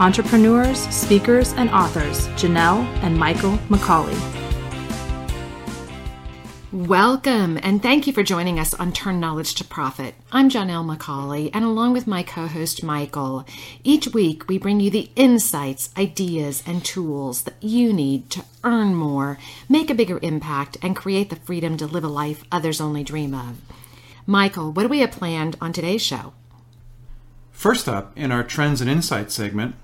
entrepreneurs, speakers, and authors Janelle and Michael McCauley. Welcome and thank you for joining us on Turn Knowledge to Profit. I'm Janelle McCauley, and along with my co host Michael, each week we bring you the insights, ideas, and tools that you need to earn more, make a bigger impact, and create the freedom to live a life others only dream of. Michael, what do we have planned on today's show? First up, in our Trends and Insights segment,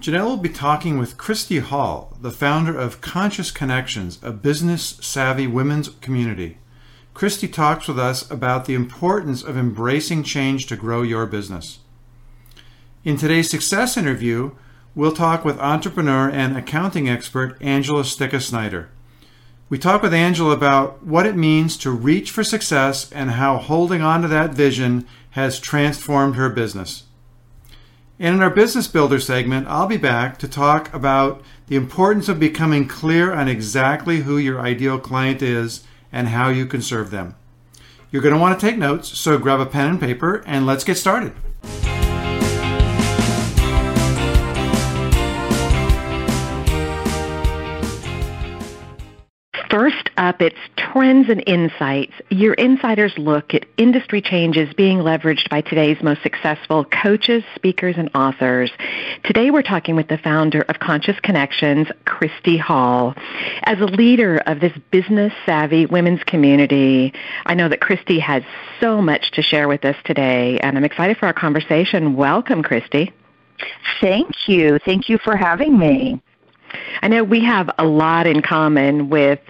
Janelle will be talking with Kristi Hall, the founder of Conscious Connections, a business savvy women's community. Kristi talks with us about the importance of embracing change to grow your business. In today's success interview, we'll talk with entrepreneur and accounting expert Angela Sticca-Snyder. We talk with Angela about what it means to reach for success and how holding on to that vision has transformed her business. And in our Business Builder segment, I'll be back to talk about the importance of becoming clear on exactly who your ideal client is and how you can serve them. You're going to want to take notes, so grab a pen and paper and let's get started. First up, it's Trends and Insights. Your insiders look at industry changes being leveraged by today's most successful coaches, speakers, and authors. Today we're talking with the founder of Conscious Connections, Kristi Hall. As a leader of this business savvy women's community, I know that Kristi has so much to share with us today, and I'm excited for our conversation. Welcome, Kristi. Thank you. Thank you for having me. I know we have a lot in common with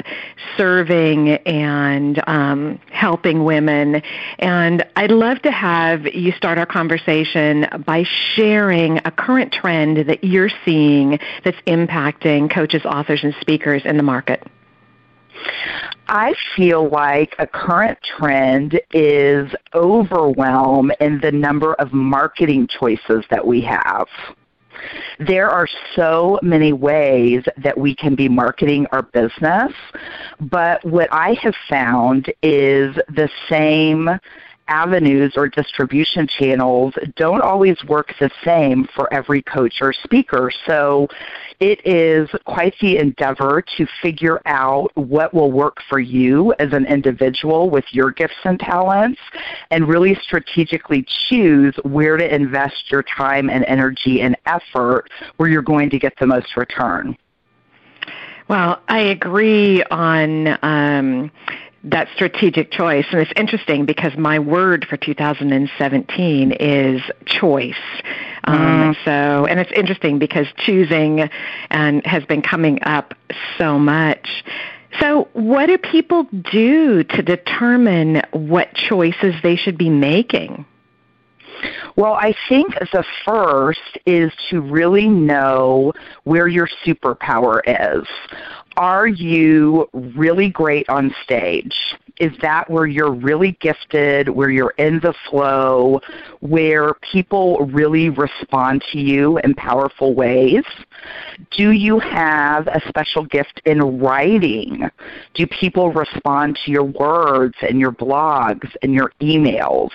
serving and um, helping women, and I'd love to have you start our conversation by sharing a current trend that you're seeing that's impacting coaches, authors, and speakers in the market. I feel like a current trend is overwhelm in the number of marketing choices that we have. There are so many ways that we can be marketing our business, but what I have found is the same avenues or distribution channels don't always work the same for every coach or speaker. So it is quite the endeavor to figure out what will work for you as an individual with your gifts and talents and really strategically choose where to invest your time and energy and effort where you're going to get the most return. Well, I agree on um, that strategic choice. And it's interesting because my word for 2017 is choice. Um, mm. So, and it's interesting because choosing and has been coming up so much. So, what do people do to determine what choices they should be making? Well, I think the first is to really know where your superpower is are you really great on stage? Is that where you're really gifted, where you're in the flow, where people really respond to you in powerful ways? Do you have a special gift in writing? Do people respond to your words and your blogs and your emails?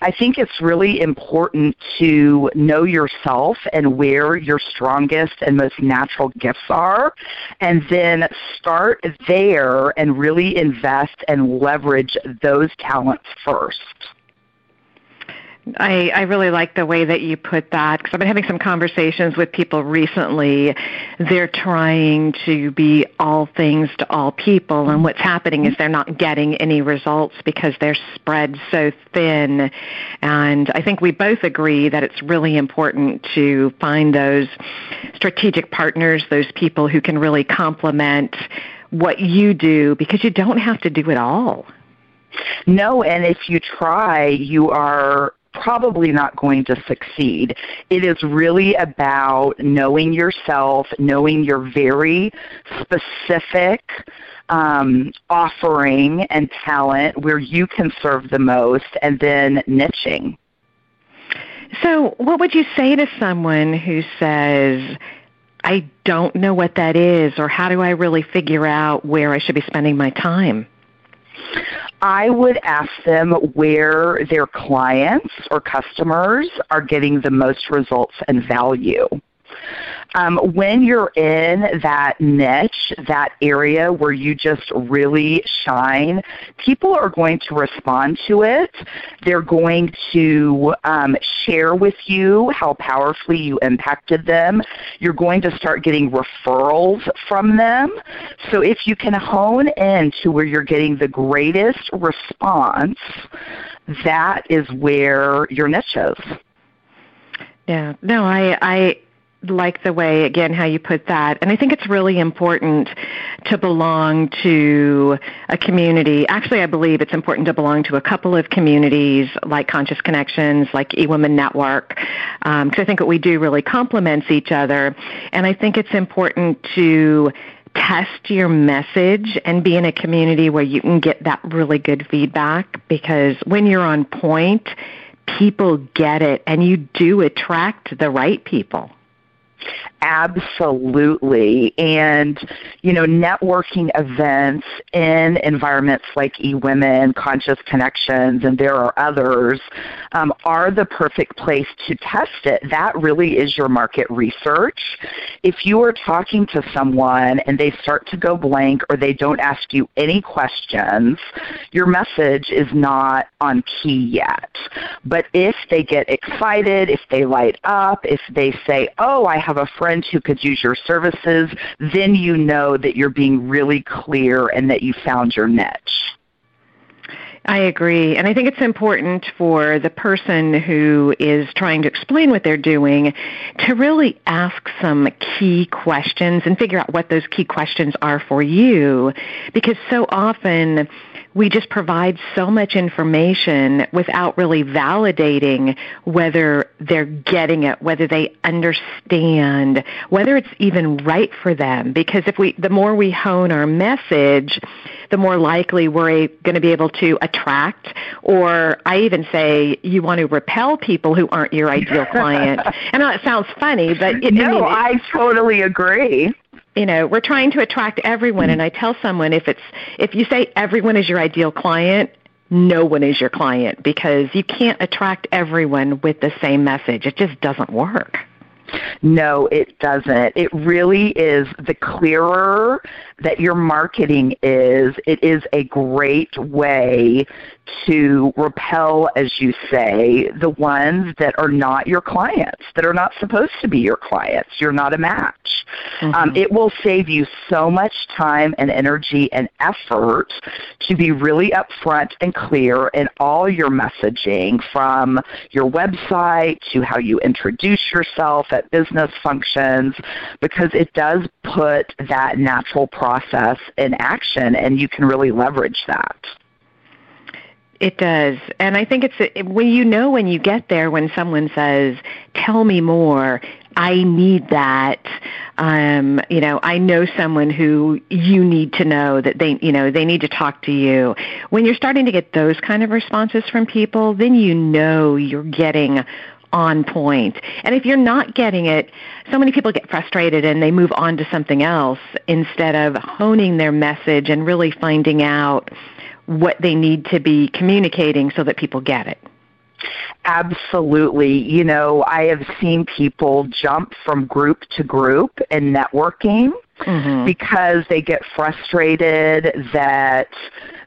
I think it's really important to know yourself and where your strongest and most natural gifts are, and then start there and really invest and leverage those talents first. I, I really like the way that you put that because I've been having some conversations with people recently. They're trying to be all things to all people, and what's happening is they're not getting any results because they're spread so thin. And I think we both agree that it's really important to find those strategic partners, those people who can really complement what you do because you don't have to do it all. No, and if you try, you are probably not going to succeed. It is really about knowing yourself, knowing your very specific um, offering and talent where you can serve the most, and then niching. So, what would you say to someone who says, I don't know what that is, or how do I really figure out where I should be spending my time? I would ask them where their clients or customers are getting the most results and value. Um, when you're in that niche, that area where you just really shine, people are going to respond to it. They're going to um, share with you how powerfully you impacted them. You're going to start getting referrals from them. So if you can hone in to where you're getting the greatest response, that is where your niche is. Yeah. No, I I like the way again how you put that. And i think it's really important to belong to a community. Actually i believe it's important to belong to a couple of communities like conscious connections like ewomen network because um, i think what we do really complements each other. And i think it's important to test your message and be in a community where you can get that really good feedback because when you're on point people get it and you do attract the right people Absolutely. And, you know, networking events in environments like eWomen, Conscious Connections, and there are others, um, are the perfect place to test it. That really is your market research. If you are talking to someone and they start to go blank or they don't ask you any questions, your message is not on key yet. But if they get excited, if they light up, if they say, oh, I have a friend who could use your services, then you know that you're being really clear and that you found your niche. I agree. And I think it's important for the person who is trying to explain what they're doing to really ask some key questions and figure out what those key questions are for you. Because so often we just provide so much information without really validating whether they're getting it, whether they understand, whether it's even right for them. Because if we, the more we hone our message, the more likely we're going to be able to attract, or I even say you want to repel people who aren't your ideal client. I know it sounds funny, but it, no, I, mean, I totally agree you know we're trying to attract everyone and i tell someone if it's if you say everyone is your ideal client no one is your client because you can't attract everyone with the same message it just doesn't work no, it doesn't. It really is the clearer that your marketing is, it is a great way to repel, as you say, the ones that are not your clients, that are not supposed to be your clients. You're not a match. Um, mm-hmm. Um, it will save you so much time and energy and effort to be really upfront and clear in all your messaging from your website to how you introduce yourself at business functions because it does put that natural process in action and you can really leverage that. It does. And I think it's when you know when you get there when someone says, "Tell me more." I need that. Um, you know, I know someone who you need to know that they, you know, they need to talk to you. When you're starting to get those kind of responses from people, then you know you're getting on point. And if you're not getting it, so many people get frustrated and they move on to something else instead of honing their message and really finding out what they need to be communicating so that people get it. Absolutely. You know, I have seen people jump from group to group in networking mm-hmm. because they get frustrated that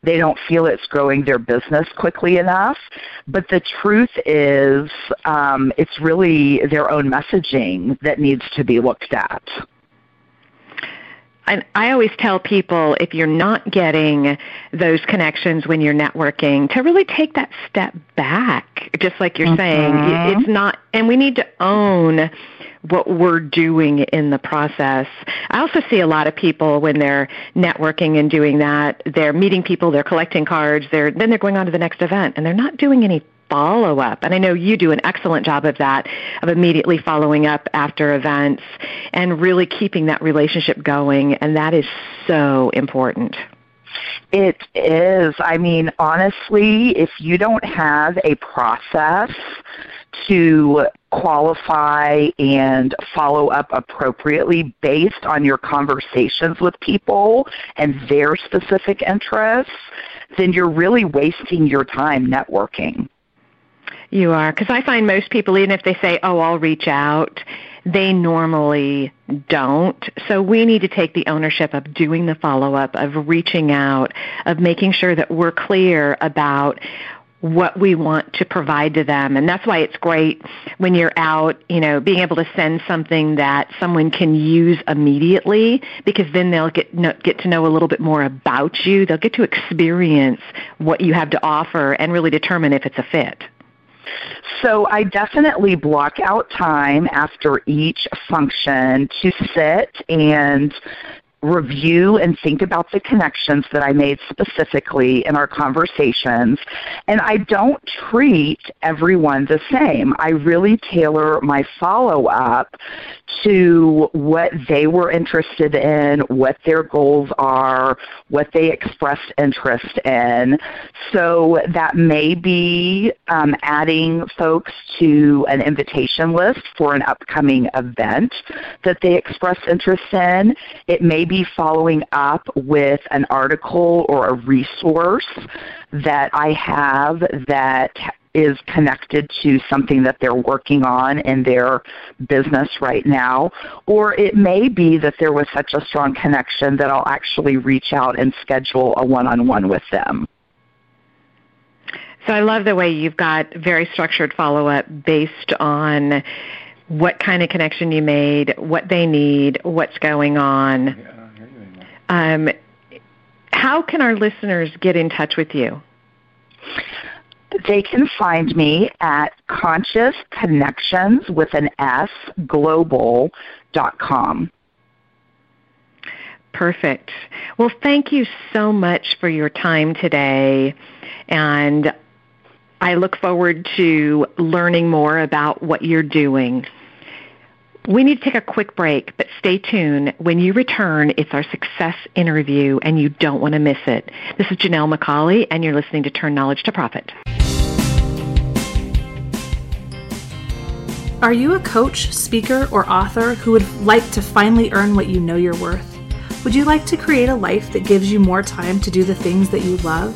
they don't feel it's growing their business quickly enough. But the truth is, um, it's really their own messaging that needs to be looked at. And I always tell people if you're not getting those connections when you're networking, to really take that step back, just like you're mm-hmm. saying. It's not, and we need to own what we're doing in the process. I also see a lot of people when they're networking and doing that, they're meeting people, they're collecting cards, they're then they're going on to the next event and they're not doing any follow up. And I know you do an excellent job of that, of immediately following up after events and really keeping that relationship going. And that is so important. It is. I mean, honestly, if you don't have a process to qualify and follow up appropriately based on your conversations with people and their specific interests, then you're really wasting your time networking. You are, because I find most people, even if they say, oh, I'll reach out, they normally don't. So we need to take the ownership of doing the follow up, of reaching out, of making sure that we're clear about what we want to provide to them. And that's why it's great when you're out, you know, being able to send something that someone can use immediately because then they'll get know, get to know a little bit more about you. They'll get to experience what you have to offer and really determine if it's a fit. So I definitely block out time after each function to sit and review and think about the connections that I made specifically in our conversations. And I don't treat everyone the same. I really tailor my follow up to what they were interested in, what their goals are, what they expressed interest in. So that may be um, adding folks to an invitation list for an upcoming event that they expressed interest in. It may be following up with an article or a resource that I have that is connected to something that they're working on in their business right now. Or it may be that there was such a strong connection that I'll actually reach out and schedule a one-on-one with them. So I love the way you've got very structured follow-up based on what kind of connection you made, what they need, what's going on. Um, how can our listeners get in touch with you? They can find me at Conscious Connections with an S global.com. Perfect. Well, thank you so much for your time today. And I look forward to learning more about what you're doing. We need to take a quick break, but stay tuned. When you return, it's our success interview, and you don't want to miss it. This is Janelle McCauley, and you're listening to Turn Knowledge to Profit. Are you a coach, speaker, or author who would like to finally earn what you know you're worth? Would you like to create a life that gives you more time to do the things that you love?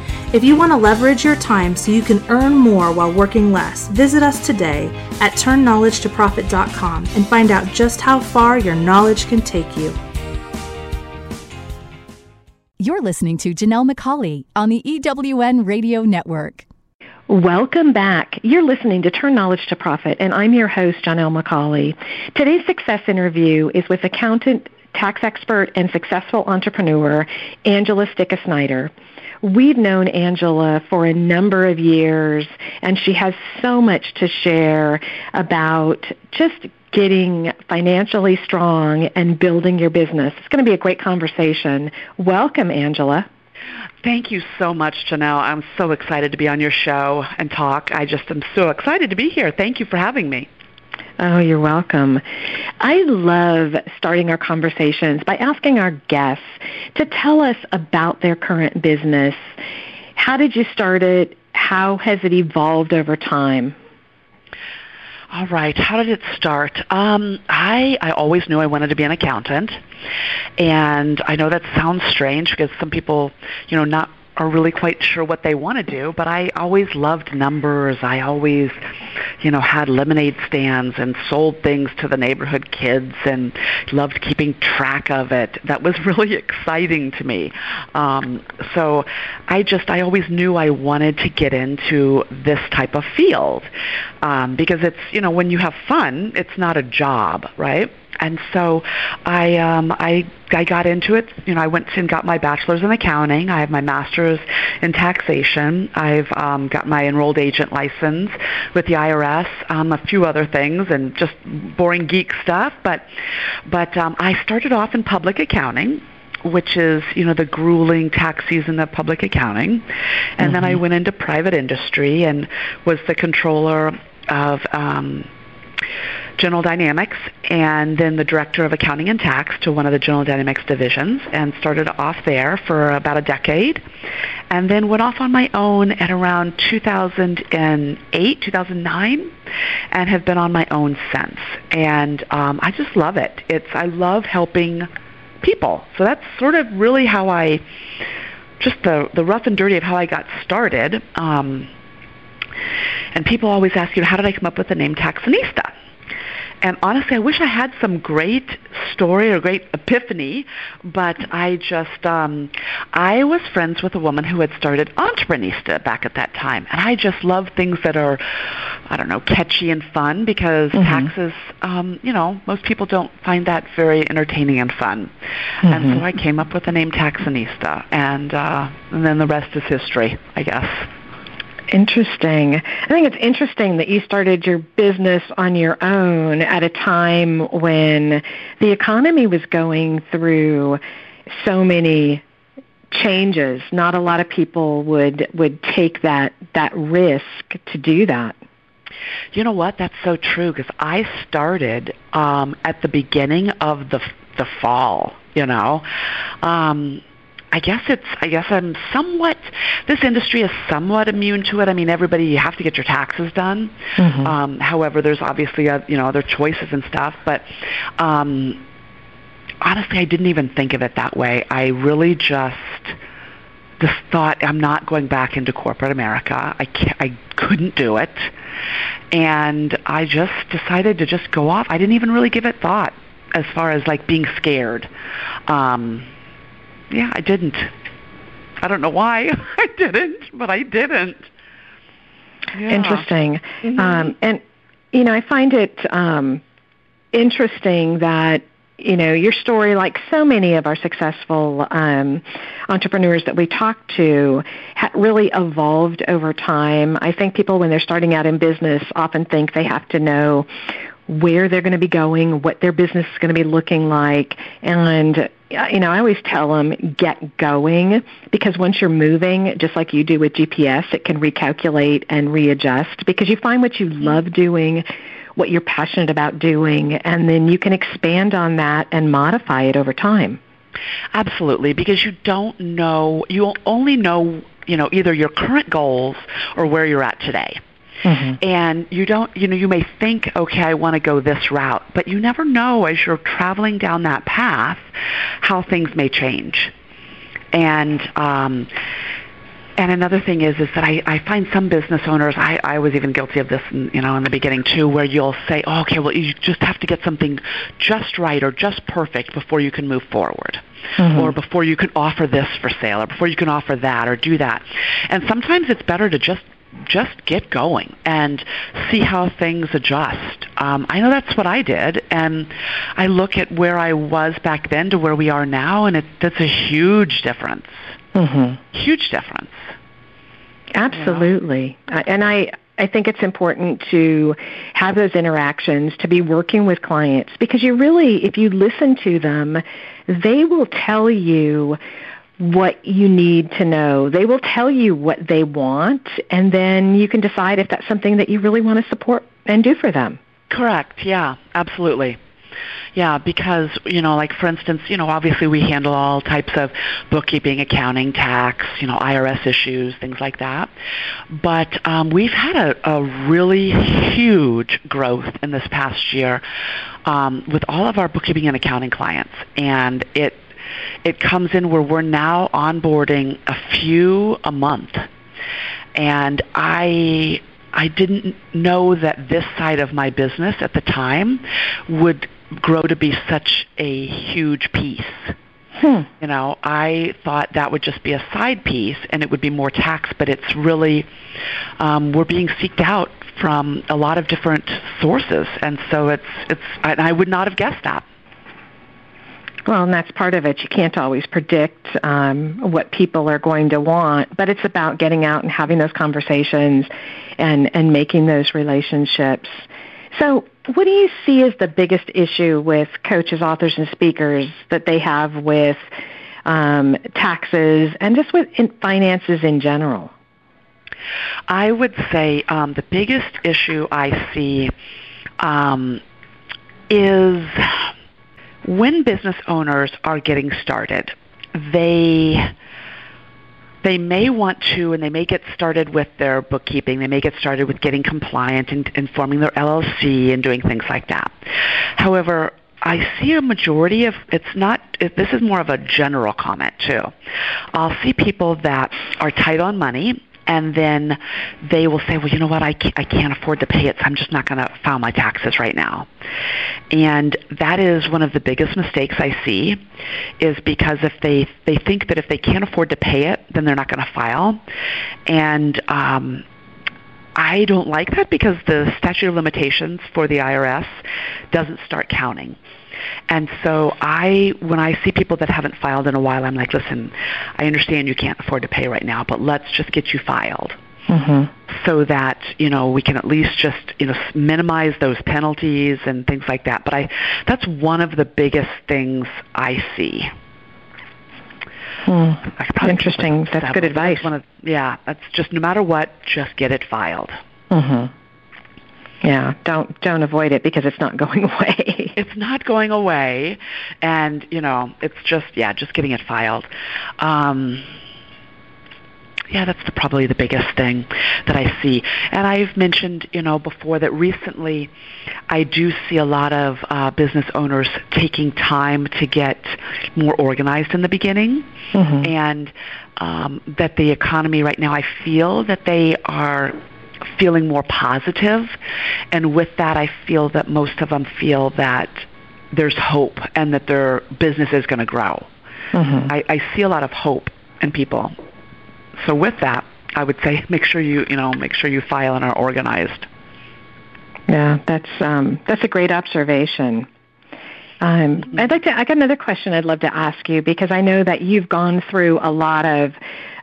If you want to leverage your time so you can earn more while working less, visit us today at turnknowledgetoprofit.com and find out just how far your knowledge can take you. You're listening to Janelle McCauley on the EWN Radio Network. Welcome back. You're listening to Turn Knowledge to Profit, and I'm your host, Janelle McCauley. Today's success interview is with accountant, tax expert, and successful entrepreneur, Angela Sticca-Snyder. We've known Angela for a number of years, and she has so much to share about just getting financially strong and building your business. It's going to be a great conversation. Welcome, Angela. Thank you so much, Janelle. I'm so excited to be on your show and talk. I just am so excited to be here. Thank you for having me. Oh, you're welcome. I love starting our conversations by asking our guests to tell us about their current business. How did you start it? How has it evolved over time? All right. How did it start? Um, I I always knew I wanted to be an accountant, and I know that sounds strange because some people, you know, not are really quite sure what they want to do, but I always loved numbers. I always, you know, had lemonade stands and sold things to the neighborhood kids and loved keeping track of it. That was really exciting to me. Um, so I just, I always knew I wanted to get into this type of field um, because it's, you know, when you have fun, it's not a job, right? And so I um, I I got into it. You know, I went and got my bachelor's in accounting. I have my master's in taxation. I've um, got my enrolled agent license with the IRS. Um, a few other things and just boring geek stuff. But but um, I started off in public accounting which is you know the grueling tax season of public accounting and mm-hmm. then i mm-hmm. went into private industry and was the controller of um, General Dynamics and then the director of accounting and tax to one of the General Dynamics divisions and started off there for about a decade and then went off on my own at around 2008, 2009 and have been on my own since. And um, I just love it. It's I love helping people. So that's sort of really how I just the the rough and dirty of how I got started. Um, and people always ask you, how did I come up with the name Taxinista? And honestly, I wish I had some great story or great epiphany, but I just, um, I was friends with a woman who had started Entreprenista back at that time. And I just love things that are, I don't know, catchy and fun because mm-hmm. taxes, um, you know, most people don't find that very entertaining and fun. Mm-hmm. And so mm-hmm. I came up with the name Taxinista. And, uh, and then the rest is history, I guess. Interesting. I think it's interesting that you started your business on your own at a time when the economy was going through so many changes. Not a lot of people would would take that that risk to do that. You know what? That's so true because I started um, at the beginning of the the fall. You know, um, I guess it's I guess I'm somewhat this industry is somewhat immune to it. I mean, everybody you have to get your taxes done. Mm-hmm. Um, however, there's obviously uh, you know other choices and stuff, but um, honestly, I didn't even think of it that way. I really just just thought I'm not going back into corporate America. I can't, I couldn't do it, and I just decided to just go off. I didn't even really give it thought as far as like being scared. Um, yeah, I didn't. I don't know why I didn't, but I didn't. Yeah. Interesting. Mm-hmm. Um, and you know, I find it um, interesting that you know your story, like so many of our successful um, entrepreneurs that we talk to, ha- really evolved over time. I think people, when they're starting out in business, often think they have to know where they're going to be going, what their business is going to be looking like, and you know, I always tell them get going because once you're moving, just like you do with GPS, it can recalculate and readjust because you find what you mm-hmm. love doing, what you're passionate about doing, and then you can expand on that and modify it over time. Absolutely, because you don't know, you only know, you know, either your current goals or where you're at today. Mm-hmm. And you don't, you know, you may think, okay, I want to go this route, but you never know as you're traveling down that path how things may change. And, um, and another thing is is that I, I find some business owners I, I was even guilty of this in, you know in the beginning too where you'll say oh, okay well you just have to get something just right or just perfect before you can move forward mm-hmm. or before you can offer this for sale or before you can offer that or do that and sometimes it's better to just just get going and see how things adjust. Um, I know that's what I did, and I look at where I was back then to where we are now, and it, that's a huge difference. Mm-hmm. Huge difference. Absolutely, and I. I think it's important to have those interactions, to be working with clients, because you really, if you listen to them, they will tell you what you need to know. They will tell you what they want, and then you can decide if that's something that you really want to support and do for them. Correct. Yeah, absolutely. Yeah, because, you know, like for instance, you know, obviously we handle all types of bookkeeping, accounting, tax, you know, IRS issues, things like that. But um, we've had a, a really huge growth in this past year um, with all of our bookkeeping and accounting clients. And it it comes in where we're now onboarding a few a month. And I I didn't know that this side of my business at the time would grow to be such a huge piece. Hmm. You know, I thought that would just be a side piece and it would be more tax, but it's really um, we're being seeked out from a lot of different sources, and so it's it's. I, I would not have guessed that. Well, and that's part of it. You can't always predict um, what people are going to want, but it's about getting out and having those conversations and, and making those relationships. So, what do you see as the biggest issue with coaches, authors, and speakers that they have with um, taxes and just with finances in general? I would say um, the biggest issue I see um, is when business owners are getting started, they they may want to and they may get started with their bookkeeping they may get started with getting compliant and, and forming their llc and doing things like that however I see a majority of it's not this is more of a general comment too. I'll see people that are tight on money and then they will say, well, you know what, I can't, I can't afford to pay it, so I'm just not going to file my taxes right now. And that is one of the biggest mistakes I see, is because if they they think that if they can't afford to pay it, then they're not going to file, and um, I don't like that because the statute of limitations for the IRS doesn't start counting. And so I, when I see people that haven't filed in a while, I'm like, listen, I understand you can't afford to pay right now, but let's just get you filed. Mm-hmm. So that you know we can at least just you know minimize those penalties and things like that. But I, that's one of the biggest things I see. Hmm. Interesting. That's good advice. That's of, yeah, that's just no matter what, just get it filed. Mm-hmm. Yeah, don't don't avoid it because it's not going away. it's not going away, and you know it's just yeah, just getting it filed. Um, yeah, that's the, probably the biggest thing that I see. And I've mentioned, you know, before that recently I do see a lot of uh, business owners taking time to get more organized in the beginning, mm-hmm. and um, that the economy right now, I feel that they are feeling more positive, and with that, I feel that most of them feel that there's hope and that their business is going to grow. Mm-hmm. I, I see a lot of hope in people so with that, I would say make sure you you know make sure you file and are organized. Yeah, that's um, that's a great observation. Um, mm-hmm. I'd like to. I got another question I'd love to ask you because I know that you've gone through a lot of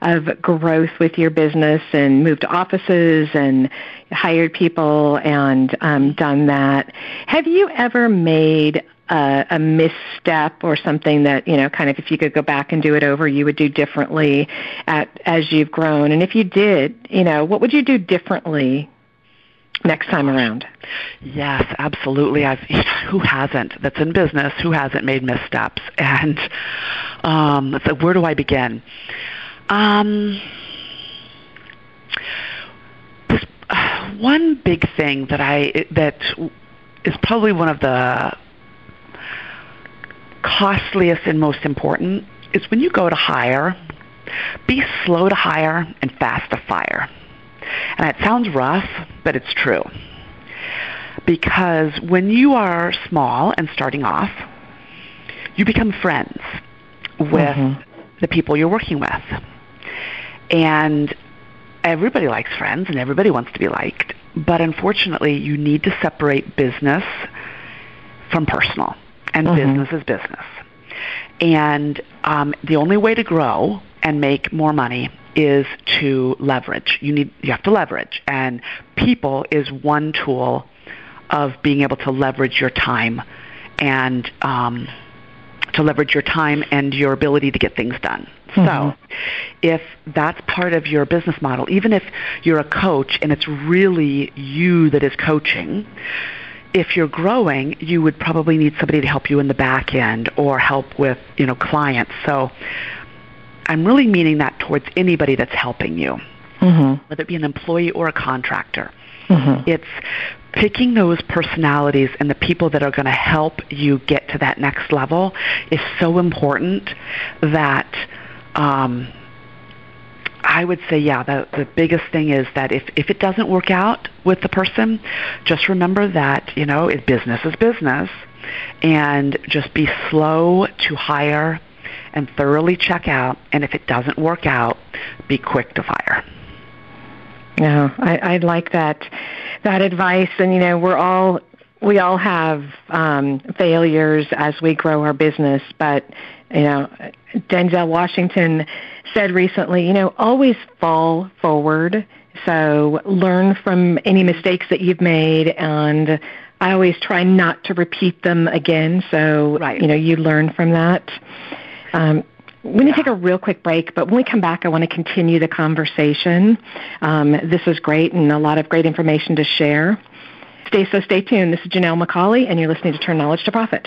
of growth with your business and moved offices and hired people and um, done that. Have you ever made a, a misstep or something that you know kind of if you could go back and do it over you would do differently at as you've grown? And if you did you know what would you do differently next time around? Yes absolutely. I've you know, who hasn't? That's in business. Who hasn't made missteps? And um so where do i begin um this, uh, one big thing that i that is probably one of the costliest and most important is when you go to hire, be slow to hire and fast to fire. And it sounds rough, but it's true. Because when you are small and starting off, you become friends with mm-hmm. the people you're working with. And everybody likes friends and everybody wants to be liked. But unfortunately, you need to separate business from personal and mm-hmm. business is business. And um, the only way to grow and make more money is to leverage. You need you have to leverage, and people is one tool of being able to leverage your time and um, to leverage your time and your ability to get things done. Mm-hmm. So, if that's part of your business model, even if you're a coach and it's really you that is coaching, if you're growing, you would probably need somebody to help you in the back end or help with, you know, clients. So I'm really meaning that towards anybody that's helping you, mm-hmm. whether it be an employee or a contractor. Mm-hmm. It's picking those personalities and the people that are going to help you get to that next level is so important that um, I would say, yeah, the, the biggest thing is that if, if it doesn't work out with the person, just remember that, you know, business is business and just be slow to hire and thoroughly check out. And if it doesn't work out, be quick to fire. Yeah, I, I like that that advice. And you know, we're all we all have um, failures as we grow our business, but you know, Denzel Washington said recently, you know, always fall forward. So learn from any mistakes that you've made and I always try not to repeat them again. So, right. you know, you learn from that. Um, we're going to take a real quick break, but when we come back, I want to continue the conversation. Um, this is great and a lot of great information to share. Stay so stay tuned. This is Janelle McCauley, and you're listening to Turn Knowledge to Profit.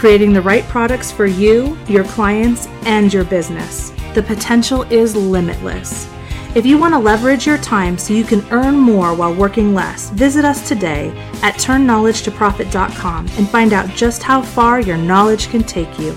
creating the right products for you, your clients, and your business. The potential is limitless. If you want to leverage your time so you can earn more while working less, visit us today at turnknowledgetoprofit.com and find out just how far your knowledge can take you.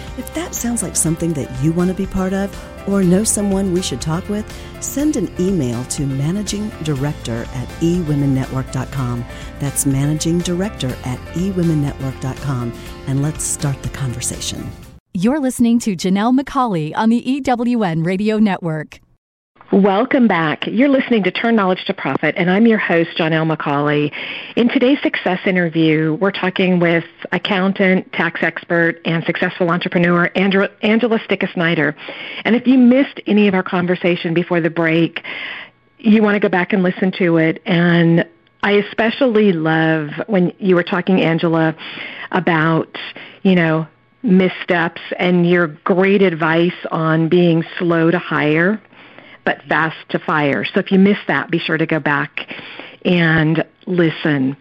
If that sounds like something that you want to be part of or know someone we should talk with, send an email to managing director at ewomennetwork.com. That's managing director at ewomennetwork.com. And let's start the conversation. You're listening to Janelle McCauley on the EWN Radio Network. Welcome back. You're listening to Turn Knowledge to Profit, and I'm your host, Janelle McCauley. In today's success interview, we're talking with accountant, tax expert, and successful entrepreneur Angela, Angela Snyder. And if you missed any of our conversation before the break, you want to go back and listen to it. And I especially love when you were talking, Angela, about, you know, missteps and your great advice on being slow to hire but fast to fire. So if you missed that, be sure to go back and listen.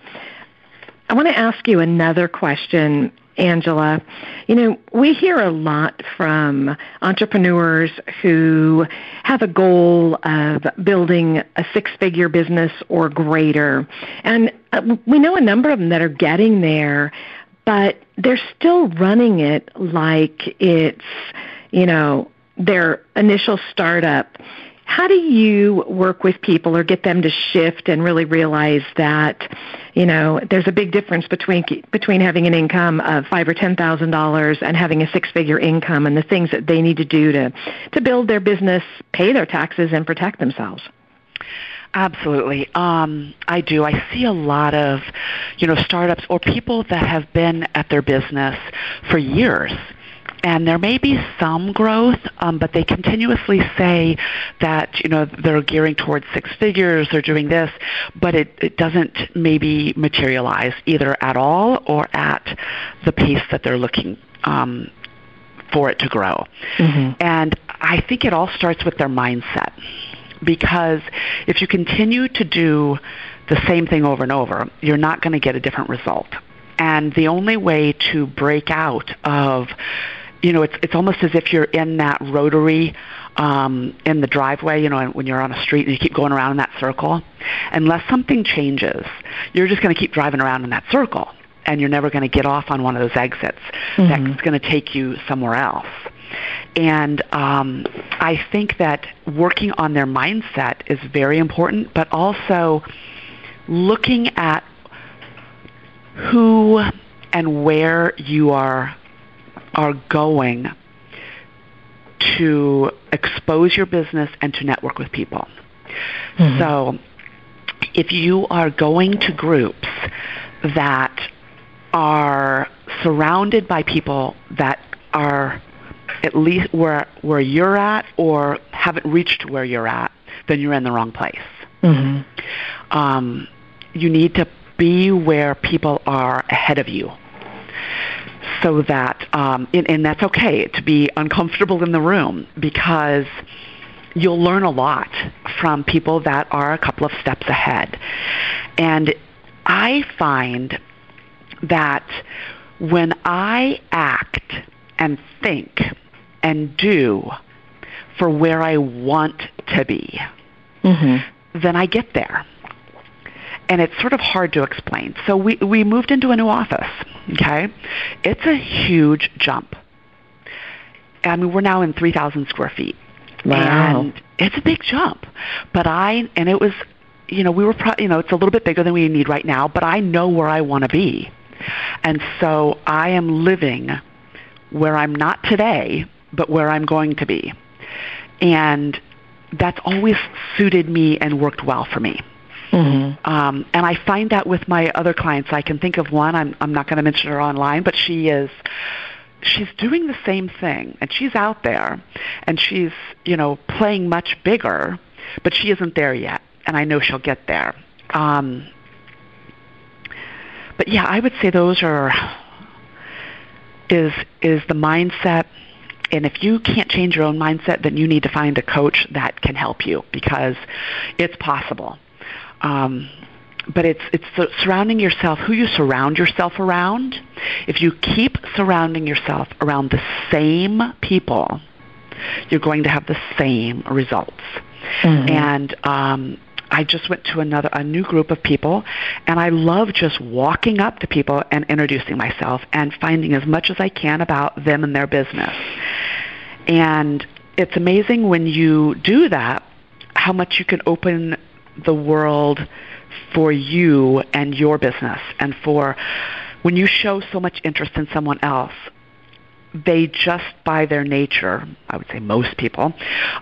I want to ask you another question, Angela. You know, we hear a lot from entrepreneurs who have a goal of building a six figure business or greater. And uh, we know a number of them that are getting there, but they're still running it like it's, you know, their initial startup how do you work with people or get them to shift and really realize that you know there's a big difference between between having an income of five or ten thousand dollars and having a six figure income and the things that they need to do to to build their business pay their taxes and protect themselves Absolutely. Um, I do. I see a lot of, you know, startups or people that have been at their business for years and there may be some growth, um, but they continuously say that you know they're gearing towards six figures, they're doing this, but it, it doesn't maybe materialize either at all or at the pace that they're looking um, for it to grow. Mm-hmm. And I think it all starts with their mindset because if you continue to do the same thing over and over, you're not going to get a different result. And the only way to break out of you know, it's it's almost as if you're in that rotary um, in the driveway, you know, when you're on a street and you keep going around in that circle. Unless something changes, you're just going to keep driving around in that circle, and you're never going to get off on one of those exits mm-hmm. that's going to take you somewhere else. And um, I think that working on their mindset is very important, but also looking at who and where you are are going to expose your business and to network with people. Mm-hmm. So if you are going to groups that are surrounded by people that are at least where where you're at or haven't reached where you're at, then you're in the wrong place. Mm-hmm. Um, you need to be where people are ahead of you so that um, and, and that's okay to be uncomfortable in the room because you'll learn a lot from people that are a couple of steps ahead and i find that when i act and think and do for where i want to be mm-hmm. then i get there and it's sort of hard to explain. So we, we moved into a new office, okay? It's a huge jump. I mean, we're now in 3,000 square feet. Wow. And it's a big jump. But I, and it was, you know, we were, pro- you know, it's a little bit bigger than we need right now, but I know where I want to be. And so I am living where I'm not today, but where I'm going to be. And that's always suited me and worked well for me. Mm-hmm. Um, and I find that with my other clients. I can think of one. I'm, I'm not going to mention her online, but she is she's doing the same thing and she's out there and she's you know playing much bigger but she isn't there yet and i know she'll get there um, but yeah i would say those are is is the mindset and if you can't change your own mindset then you need to find a coach that can help you because it's possible um, but it's it's surrounding yourself who you surround yourself around if you keep surrounding yourself around the same people you're going to have the same results mm-hmm. and um I just went to another a new group of people and I love just walking up to people and introducing myself and finding as much as I can about them and their business. And it's amazing when you do that how much you can open the world for you and your business and for when you show so much interest in someone else they just by their nature i would say most people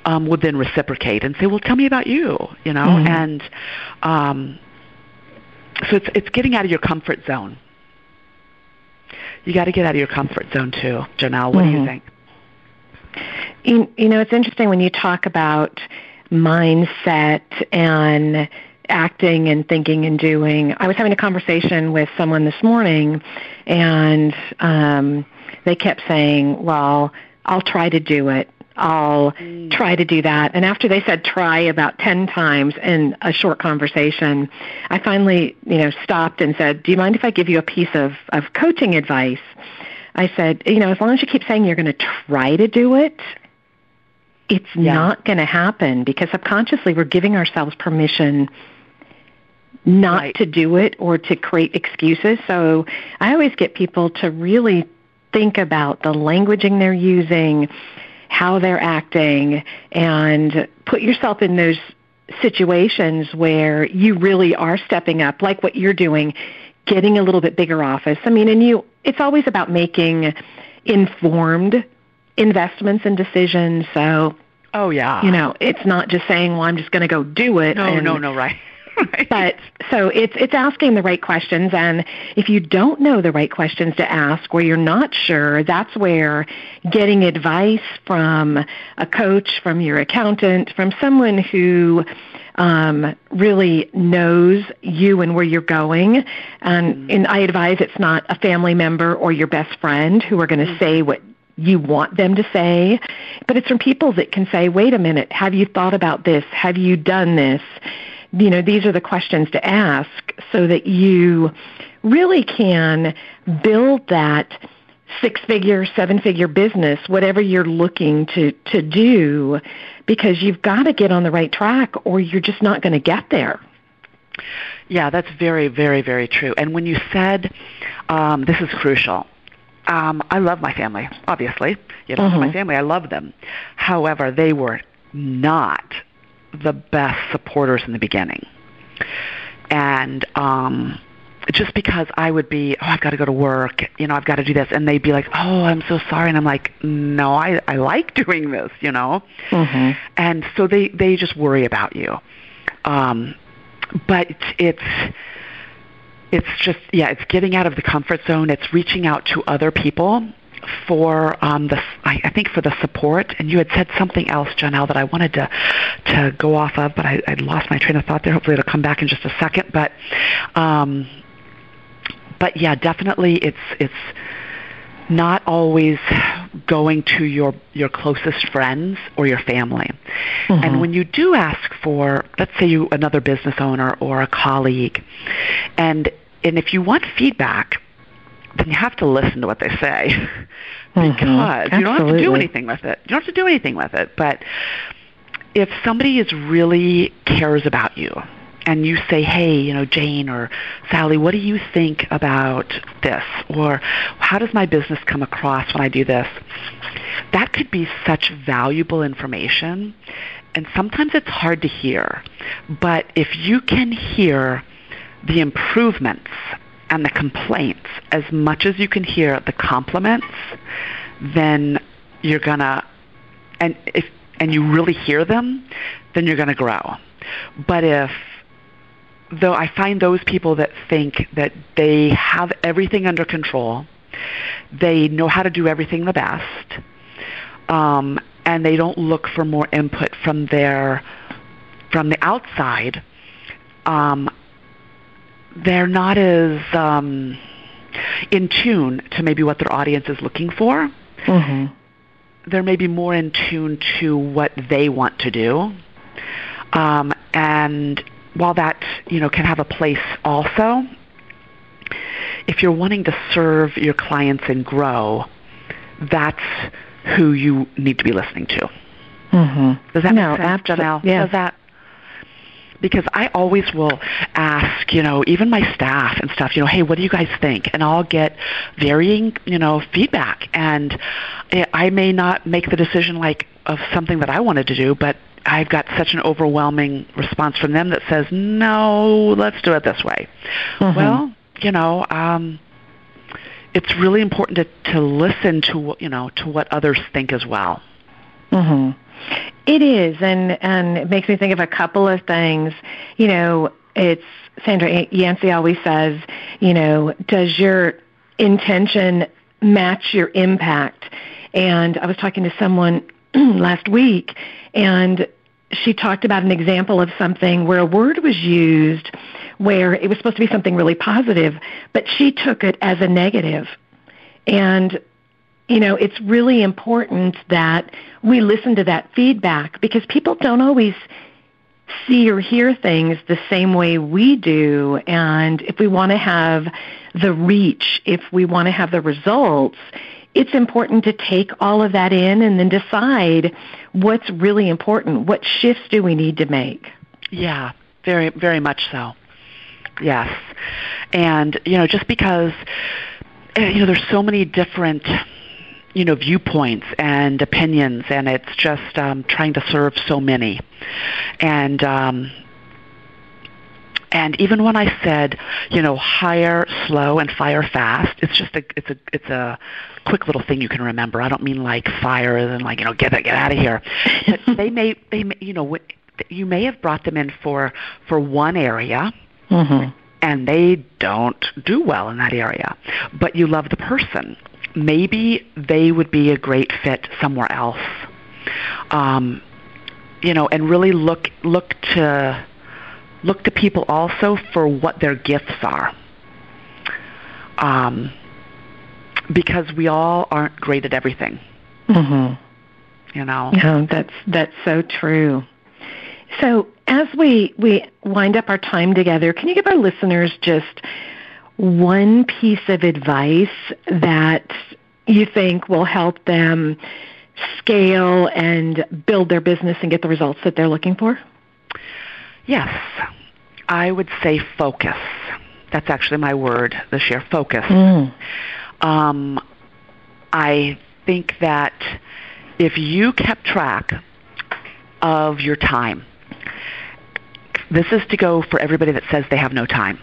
um, would then reciprocate and say well tell me about you you know mm-hmm. and um, so it's it's getting out of your comfort zone you got to get out of your comfort zone too janelle what mm-hmm. do you mm-hmm. think you, you know it's interesting when you talk about mindset and acting and thinking and doing. I was having a conversation with someone this morning, and um, they kept saying, "Well, I'll try to do it. I'll mm. try to do that." And after they said "try" about ten times in a short conversation, I finally, you know, stopped and said, "Do you mind if I give you a piece of of coaching advice?" I said, "You know, as long as you keep saying you're going to try to do it." It's yeah. not going to happen because subconsciously we're giving ourselves permission not right. to do it or to create excuses. So I always get people to really think about the languaging they're using, how they're acting, and put yourself in those situations where you really are stepping up, like what you're doing, getting a little bit bigger office. I mean, and you, it's always about making informed investments and decisions. So, oh yeah, you know, it's not just saying, "Well, I'm just going to go do it." No, and, no, no, right. right. But so it's it's asking the right questions, and if you don't know the right questions to ask, where you're not sure, that's where getting advice from a coach, from your accountant, from someone who um, really knows you and where you're going. And, mm-hmm. and I advise it's not a family member or your best friend who are going to mm-hmm. say what you want them to say, but it's from people that can say, wait a minute, have you thought about this? Have you done this? You know, these are the questions to ask so that you really can build that six figure, seven figure business, whatever you're looking to, to do, because you've got to get on the right track or you're just not going to get there. Yeah, that's very, very, very true. And when you said um, this is crucial, um, I love my family, obviously. You know, mm-hmm. my family, I love them. However, they were not the best supporters in the beginning. And um, just because I would be, oh, I've got to go to work, you know, I've got to do this, and they'd be like, oh, I'm so sorry, and I'm like, no, I I like doing this, you know, Mhm. and so they they just worry about you, um, but it's it's just yeah, it's getting out of the comfort zone. It's reaching out to other people for um, the I, I think for the support. And you had said something else, Janelle, that I wanted to to go off of, but I, I lost my train of thought there. Hopefully, it'll come back in just a second. But um, but yeah, definitely, it's it's not always going to your your closest friends or your family. And mm-hmm. when you do ask for, let's say you another business owner or a colleague, and and if you want feedback, then you have to listen to what they say mm-hmm. because you don't have to do anything with it. You don't have to do anything with it, but if somebody is really cares about you and you say, hey, you know, Jane or Sally, what do you think about this? Or how does my business come across when I do this? That could be such valuable information. And sometimes it's hard to hear. But if you can hear the improvements and the complaints as much as you can hear the compliments, then you're going to and if and you really hear them, then you're going to grow. But if though I find those people that think that they have everything under control, they know how to do everything the best, um, and they don't look for more input from their from the outside. Um, they're not as um, in tune to maybe what their audience is looking for Mhm. they're maybe more in tune to what they want to do. Um, and while that you know can have a place also, if you're wanting to serve your clients and grow, that's who you need to be listening to. Mhm. Does that No, make sense, Janelle? yeah. Does that? Because I always will ask, you know, even my staff and stuff, you know, hey, what do you guys think? And I'll get varying, you know, feedback. And I- I may not make the decision like of something that I wanted to do, but I've got such an overwhelming response from them that says, no, let's do it this way. Mhm. Well, you know, um, it's really important to, to listen to, what- you know, to what others think as well. hmm It is, and and it makes me think of a couple of things. You know, it's Sandra Yancey always says, you know, does your intention match your impact? And I was talking to someone last week, and she talked about an example of something where a word was used where it was supposed to be something really positive, but she took it as a negative. And you know, it's really important that we listen to that feedback because people don't always see or hear things the same way we do. And if we want to have the reach, if we want to have the results, it's important to take all of that in and then decide what's really important. What shifts do we need to make? Yeah, very, very much so. Yes, and you know, just because uh, you know, there's so many different you know viewpoints and opinions, and it's just um, trying to serve so many, and. Um, and even when I said, you know, hire slow and fire fast, it's just a it's a it's a quick little thing you can remember. I don't mean like fire and like you know get that get out of here. But they may they may, you know you may have brought them in for for one area Mm-hmm. and they don't do well in that area, but you love the person. Maybe they would be a great fit somewhere else. Um, you know, and really look look to look to people also for what their gifts are. Um, because we all aren't great at everything, Mm-hmm. you know. No, that's that's so true. So as we we wind up our time together, can you give our listeners just one piece of advice that you think will help them scale and build their business and get the results that they're looking for? Yes, I would say focus. That's actually my word this year. Focus. Mm. Um, I think that if you kept track of your time, this is to go for everybody that says they have no time.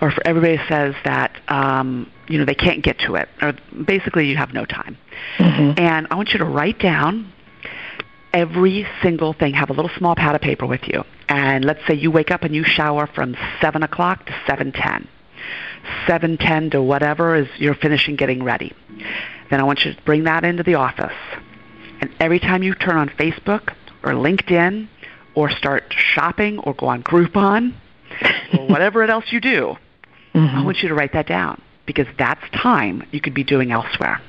or for everybody says that um, you know they can't get to it, or basically you have no time. Mm-hmm. And I want you to write down every single thing. Have a little small pad of paper with you, and let's say you wake up and you shower from seven o'clock to seven ten. 7:10 to whatever is you're finishing getting ready. Then I want you to bring that into the office. And every time you turn on Facebook or LinkedIn or start shopping or go on Groupon or whatever else you do, mm-hmm. I want you to write that down because that's time you could be doing elsewhere.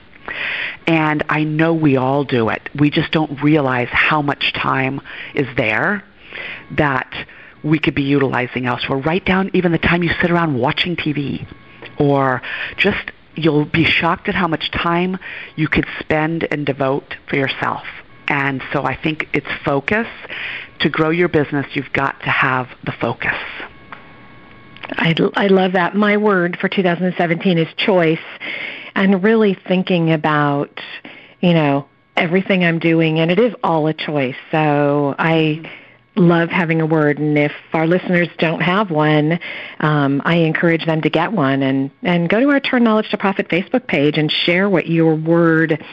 And I know we all do it. We just don't realize how much time is there that we could be utilizing elsewhere. Write down even the time you sit around watching TV or just you'll be shocked at how much time you could spend and devote for yourself. And so I think it's focus. To grow your business, you've got to have the focus. I, I love that. My word for 2017 is choice and really thinking about, you know, everything I'm doing and it is all a choice. So I love having a word and if our listeners don't have one um, i encourage them to get one and, and go to our turn knowledge to profit facebook page and share what your word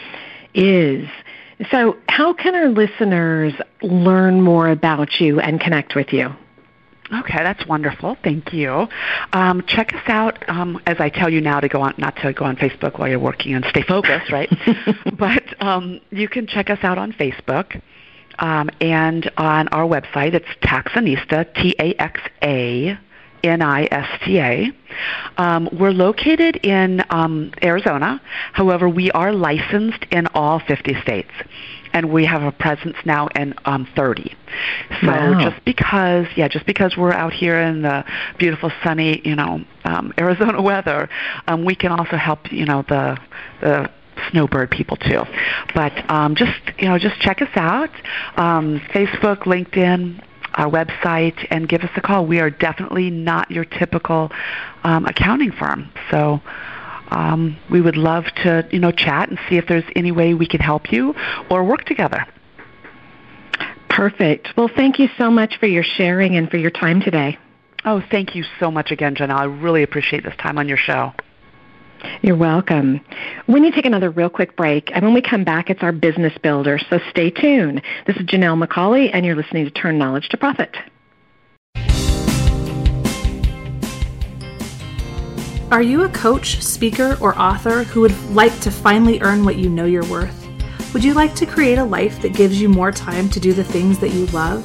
is so how can our listeners learn more about you and connect with you Okay, that's wonderful. Thank you. Um, check us out. Um, as I tell you now to go on, not to go on Facebook while you're working and stay focused, right? but um, you can check us out on Facebook. Um, and on our website, it's Taxanista, T-A-X-A, N-I-S-T-A. Um, we're located in um, Arizona. However, we are licensed in all 50 states and we have a presence now in um, 30. So wow. just because, yeah, just because we're out here in the beautiful sunny, you know, um, Arizona weather, um, we can also help, you know, the the snowbird people too. But um, just you know, just check us out, um, Facebook, LinkedIn, our website, and give us a call. We are definitely not your typical um, accounting firm, so. Um, we would love to, you know, chat and see if there's any way we can help you or work together. Perfect. Well, thank you so much for your sharing and for your time today. Oh, thank you so much again, Janelle. I really appreciate this time on your show. You're welcome. When you take another real quick break, and when we come back, it's our business builder, so stay tuned. This is Janelle McCauley, and you're listening to Turn Knowledge to Profit. Are you a coach, speaker, or author who would like to finally earn what you know you're worth? Would you like to create a life that gives you more time to do the things that you love?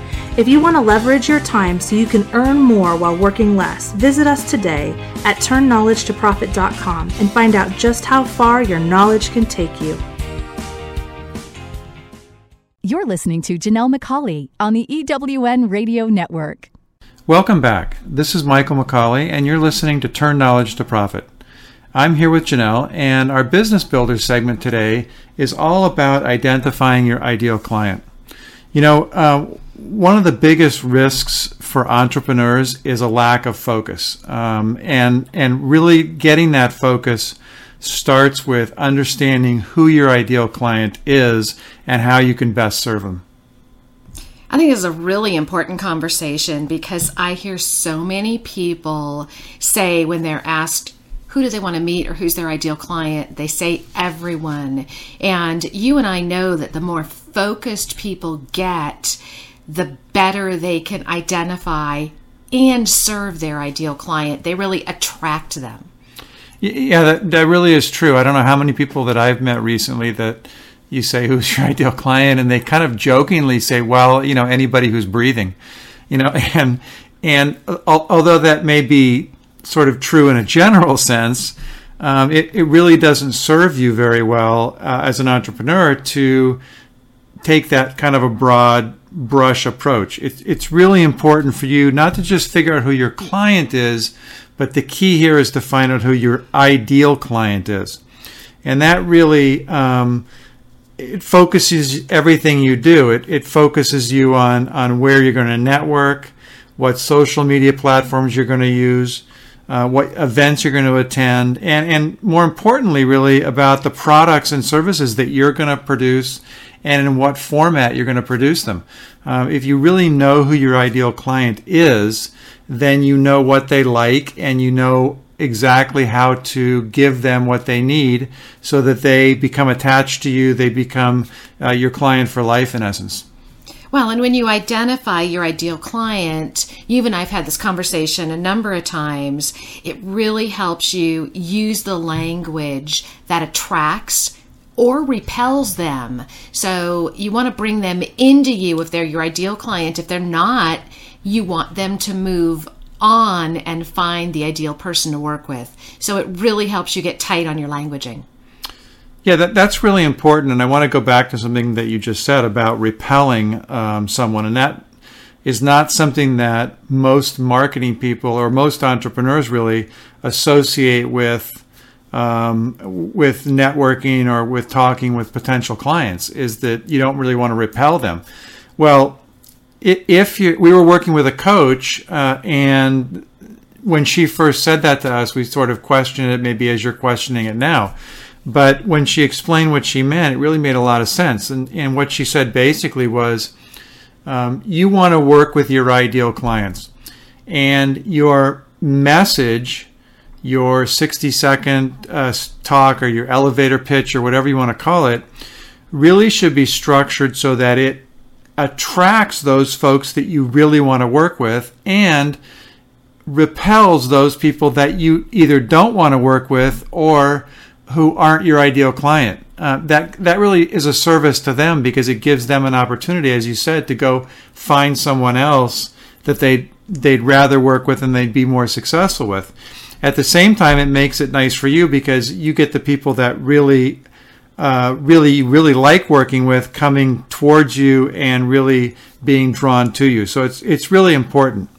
If you want to leverage your time so you can earn more while working less, visit us today at turnknowledgetoprofit.com and find out just how far your knowledge can take you. You're listening to Janelle McCauley on the EWN Radio Network. Welcome back. This is Michael McCauley, and you're listening to Turn Knowledge to Profit. I'm here with Janelle, and our Business Builder segment today is all about identifying your ideal client. You know, uh, one of the biggest risks for entrepreneurs is a lack of focus, um, and and really getting that focus starts with understanding who your ideal client is and how you can best serve them. I think it's a really important conversation because I hear so many people say when they're asked who do they want to meet or who's their ideal client, they say everyone. And you and I know that the more focused people get, the better they can identify and serve their ideal client. They really attract them. Yeah, that, that really is true. I don't know how many people that I've met recently that you say, who's your ideal client? And they kind of jokingly say, well, you know, anybody who's breathing, you know, and, and although that may be sort of true in a general sense, um, it, it really doesn't serve you very well uh, as an entrepreneur to take that kind of a broad brush approach. It, it's really important for you not to just figure out who your client is, but the key here is to find out who your ideal client is. And that really um, it focuses everything you do. It, it focuses you on, on where you're going to network, what social media platforms you're going to use, uh, what events you're going to attend, and, and more importantly, really about the products and services that you're going to produce and in what format you're going to produce them. Um, if you really know who your ideal client is, then you know what they like and you know exactly how to give them what they need so that they become attached to you, they become uh, your client for life in essence. Well, and when you identify your ideal client, you and I've had this conversation a number of times, it really helps you use the language that attracts or repels them. So you want to bring them into you if they're your ideal client. If they're not, you want them to move on and find the ideal person to work with. So it really helps you get tight on your languaging. Yeah, that, that's really important. And I want to go back to something that you just said about repelling um, someone. And that is not something that most marketing people or most entrepreneurs really associate with. Um, with networking or with talking with potential clients is that you don't really want to repel them. Well, if you, we were working with a coach, uh, and when she first said that to us, we sort of questioned it, maybe as you're questioning it now. But when she explained what she meant, it really made a lot of sense. And, and what she said basically was um, you want to work with your ideal clients, and your message, your 60 second uh, talk, or your elevator pitch, or whatever you want to call it, really should be structured so that it attracts those folks that you really want to work with and repels those people that you either don't want to work with or who aren't your ideal client. Uh, that that really is a service to them because it gives them an opportunity, as you said, to go find someone else that they they'd rather work with and they'd be more successful with. At the same time, it makes it nice for you because you get the people that really uh, really really like working with coming towards you and really being drawn to you. So it's it's really important.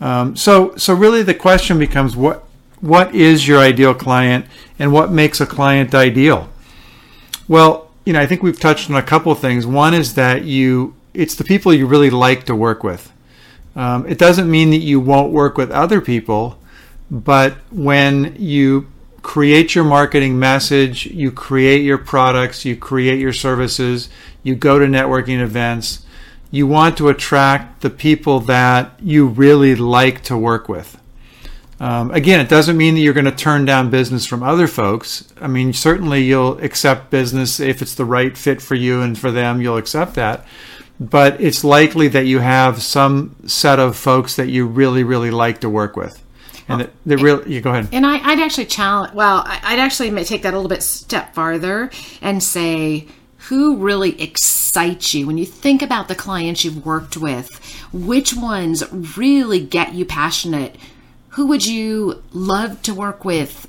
Um, so so really the question becomes what what is your ideal client and what makes a client ideal? Well, you know I think we've touched on a couple things. One is that you it's the people you really like to work with. Um, it doesn't mean that you won't work with other people, but when you create your marketing message, you create your products, you create your services, you go to networking events. You want to attract the people that you really like to work with. Um, again, it doesn't mean that you're going to turn down business from other folks. I mean, certainly you'll accept business if it's the right fit for you and for them, you'll accept that. But it's likely that you have some set of folks that you really, really like to work with and oh. the, the real you go ahead. And I, would actually challenge well i'd actually take that a little bit step farther and say who really excites you? When you think about the clients you've worked with which ones really get you passionate? Who would you love to work with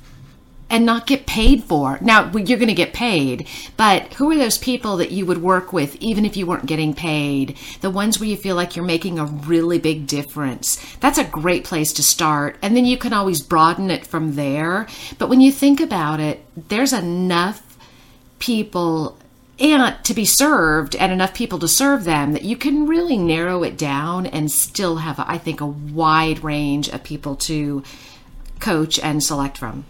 and not get paid for. Now, you're going to get paid, but who are those people that you would work with even if you weren't getting paid? The ones where you feel like you're making a really big difference. That's a great place to start. And then you can always broaden it from there. But when you think about it, there's enough people and to be served and enough people to serve them that you can really narrow it down and still have, I think, a wide range of people to coach and select from.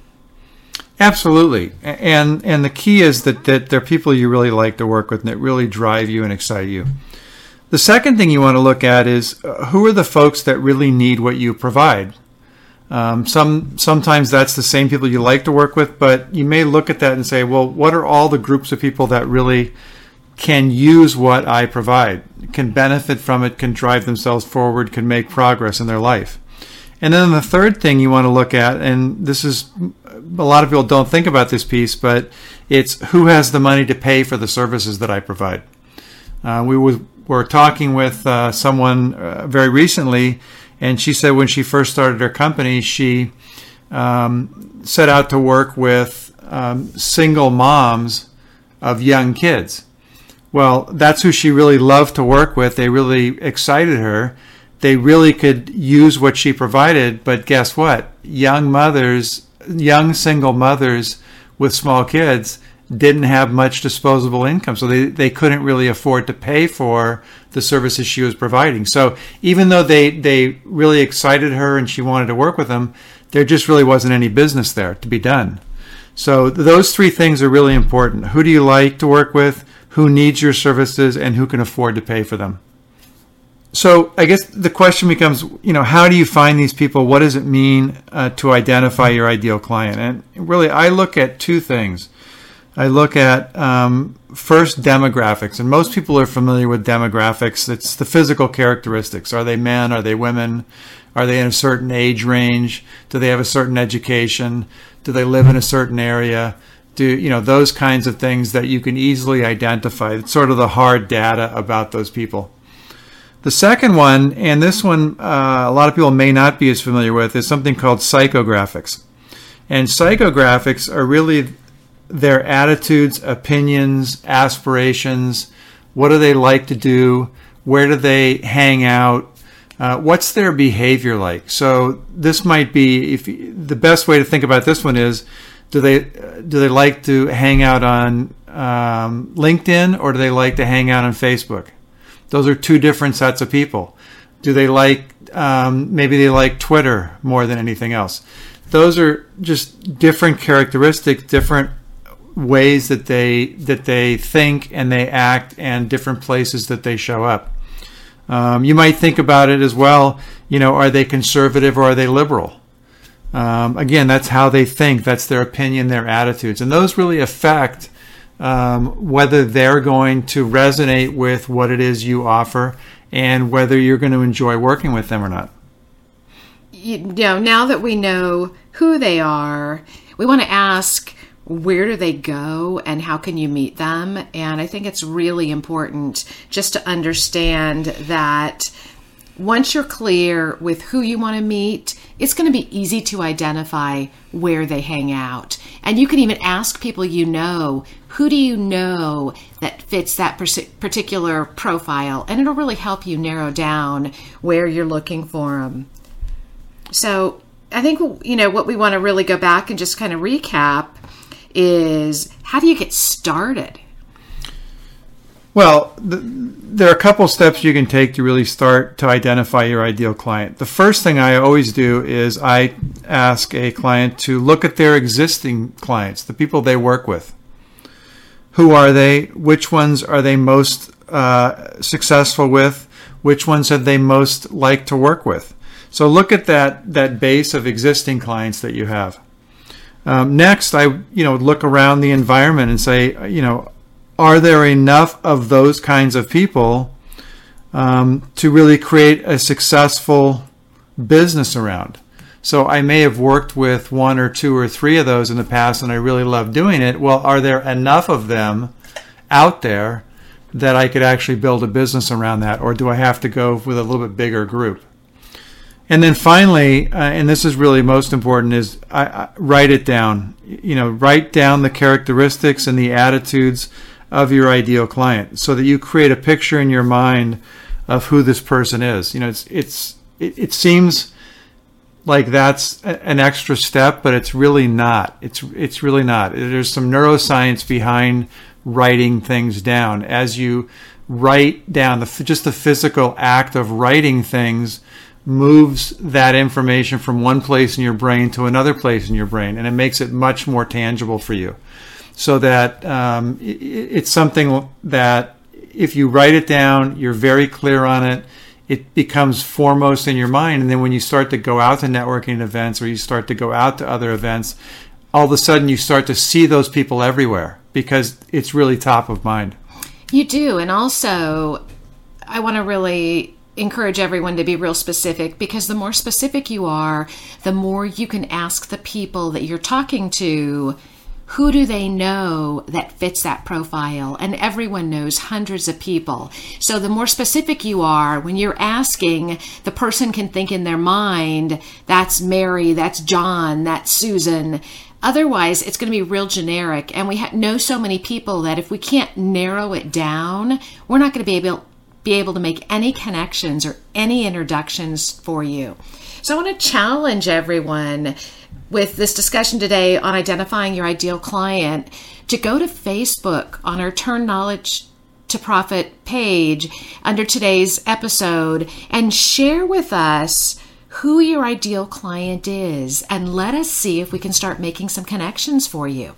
Absolutely, and and the key is that that they're people you really like to work with and that really drive you and excite you. The second thing you want to look at is uh, who are the folks that really need what you provide. Um, some sometimes that's the same people you like to work with, but you may look at that and say, well, what are all the groups of people that really can use what I provide, can benefit from it, can drive themselves forward, can make progress in their life. And then the third thing you want to look at, and this is a lot of people don't think about this piece, but it's who has the money to pay for the services that I provide. Uh, we were talking with uh, someone uh, very recently, and she said when she first started her company, she um, set out to work with um, single moms of young kids. Well, that's who she really loved to work with. They really excited her they really could use what she provided. But guess what? Young mothers, young single mothers with small kids didn't have much disposable income, so they, they couldn't really afford to pay for the services she was providing. So even though they, they really excited her and she wanted to work with them, there just really wasn't any business there to be done. So those three things are really important. Who do you like to work with? Who needs your services and who can afford to pay for them? So I guess the question becomes, you know, how do you find these people? What does it mean uh, to identify your ideal client? And really, I look at two things. I look at um, first demographics, and most people are familiar with demographics. It's the physical characteristics. Are they men? Are they women? Are they in a certain age range? Do they have a certain education? Do they live in a certain area? Do you know those kinds of things that you can easily identify? It's sort of the hard data about those people. The second one, and this one uh, a lot of people may not be as familiar with, is something called psychographics. And psychographics are really their attitudes, opinions, aspirations. What do they like to do? Where do they hang out? Uh, what's their behavior like? So this might be if the best way to think about this one is do they do they like to hang out on um, LinkedIn or do they like to hang out on Facebook? Those are two different sets of people. Do they like um, maybe they like Twitter more than anything else? Those are just different characteristics, different ways that they that they think and they act, and different places that they show up. Um, you might think about it as well. You know, are they conservative or are they liberal? Um, again, that's how they think. That's their opinion, their attitudes, and those really affect um, whether they're going to resonate with what it is you offer and whether you're going to enjoy working with them or not. You know, now that we know who they are, we want to ask where do they go and how can you meet them? And I think it's really important just to understand that once you're clear with who you want to meet, it's going to be easy to identify where they hang out. And you can even ask people you know, who do you know that fits that particular profile? And it'll really help you narrow down where you're looking for them. So I think, you know, what we want to really go back and just kind of recap is how do you get started? Well, the, there are a couple steps you can take to really start to identify your ideal client. The first thing I always do is I ask a client to look at their existing clients, the people they work with. Who are they? Which ones are they most uh, successful with? Which ones have they most like to work with? So look at that that base of existing clients that you have. Um, next, I you know look around the environment and say, you know, are there enough of those kinds of people um, to really create a successful business around? So I may have worked with one or two or three of those in the past, and I really love doing it. Well, are there enough of them out there that I could actually build a business around that, or do I have to go with a little bit bigger group? And then finally, uh, and this is really most important, is I, I, write it down. You know, write down the characteristics and the attitudes of your ideal client, so that you create a picture in your mind of who this person is. You know, it's it's it, it seems like that's an extra step, but it's really not. It's it's really not. There's some neuroscience behind writing things down. As you write down the just the physical act of writing things moves that information from one place in your brain to another place in your brain, and it makes it much more tangible for you. So that um, it, it's something that if you write it down, you're very clear on it. It becomes foremost in your mind, and then when you start to go out to networking events or you start to go out to other events, all of a sudden you start to see those people everywhere because it's really top of mind. You do, and also I want to really encourage everyone to be real specific because the more specific you are, the more you can ask the people that you're talking to who do they know that fits that profile? And everyone knows hundreds of people. So the more specific you are, when you're asking, the person can think in their mind, that's Mary, that's John, that's Susan. Otherwise, it's going to be real generic. And we know so many people that if we can't narrow it down, we're not going to be able be able to make any connections or any introductions for you. So I want to challenge everyone with this discussion today on identifying your ideal client to go to Facebook on our Turn Knowledge to Profit page under today's episode and share with us who your ideal client is and let us see if we can start making some connections for you.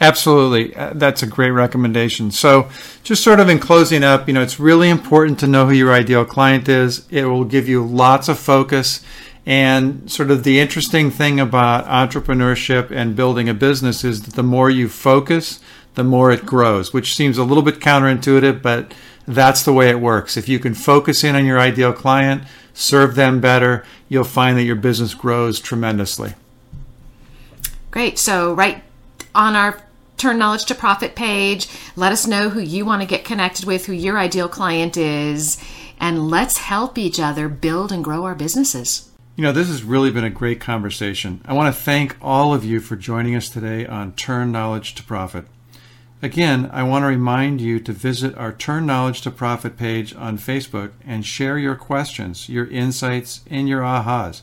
Absolutely. Uh, that's a great recommendation. So, just sort of in closing up, you know, it's really important to know who your ideal client is. It will give you lots of focus. And sort of the interesting thing about entrepreneurship and building a business is that the more you focus, the more it grows, which seems a little bit counterintuitive, but that's the way it works. If you can focus in on your ideal client, serve them better, you'll find that your business grows tremendously. Great. So, write on our Turn Knowledge to Profit page. Let us know who you want to get connected with, who your ideal client is, and let's help each other build and grow our businesses. You know, this has really been a great conversation. I want to thank all of you for joining us today on Turn Knowledge to Profit. Again, I want to remind you to visit our Turn Knowledge to Profit page on Facebook and share your questions, your insights, and your ahas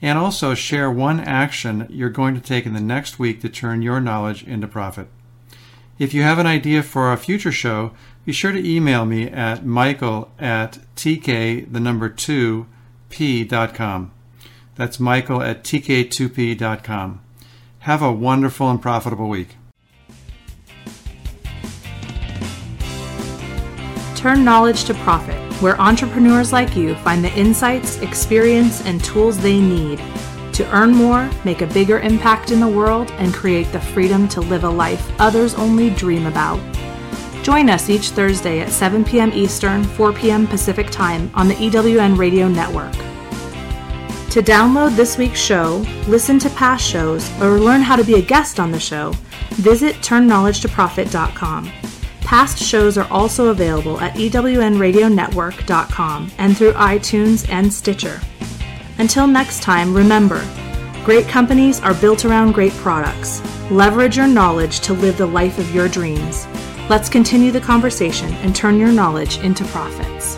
and also share one action you're going to take in the next week to turn your knowledge into profit. If you have an idea for a future show, be sure to email me at michael at tk, the number 2, p.com. That's michael at tk2p.com. Have a wonderful and profitable week. Turn knowledge to profit where entrepreneurs like you find the insights, experience, and tools they need to earn more, make a bigger impact in the world, and create the freedom to live a life others only dream about. Join us each Thursday at 7 p.m. Eastern, 4 p.m. Pacific Time on the EWN Radio Network. To download this week's show, listen to past shows, or learn how to be a guest on the show, visit turnknowledgetoprofit.com. Past shows are also available at ewnradionetwork.com and through iTunes and Stitcher. Until next time, remember great companies are built around great products. Leverage your knowledge to live the life of your dreams. Let's continue the conversation and turn your knowledge into profits.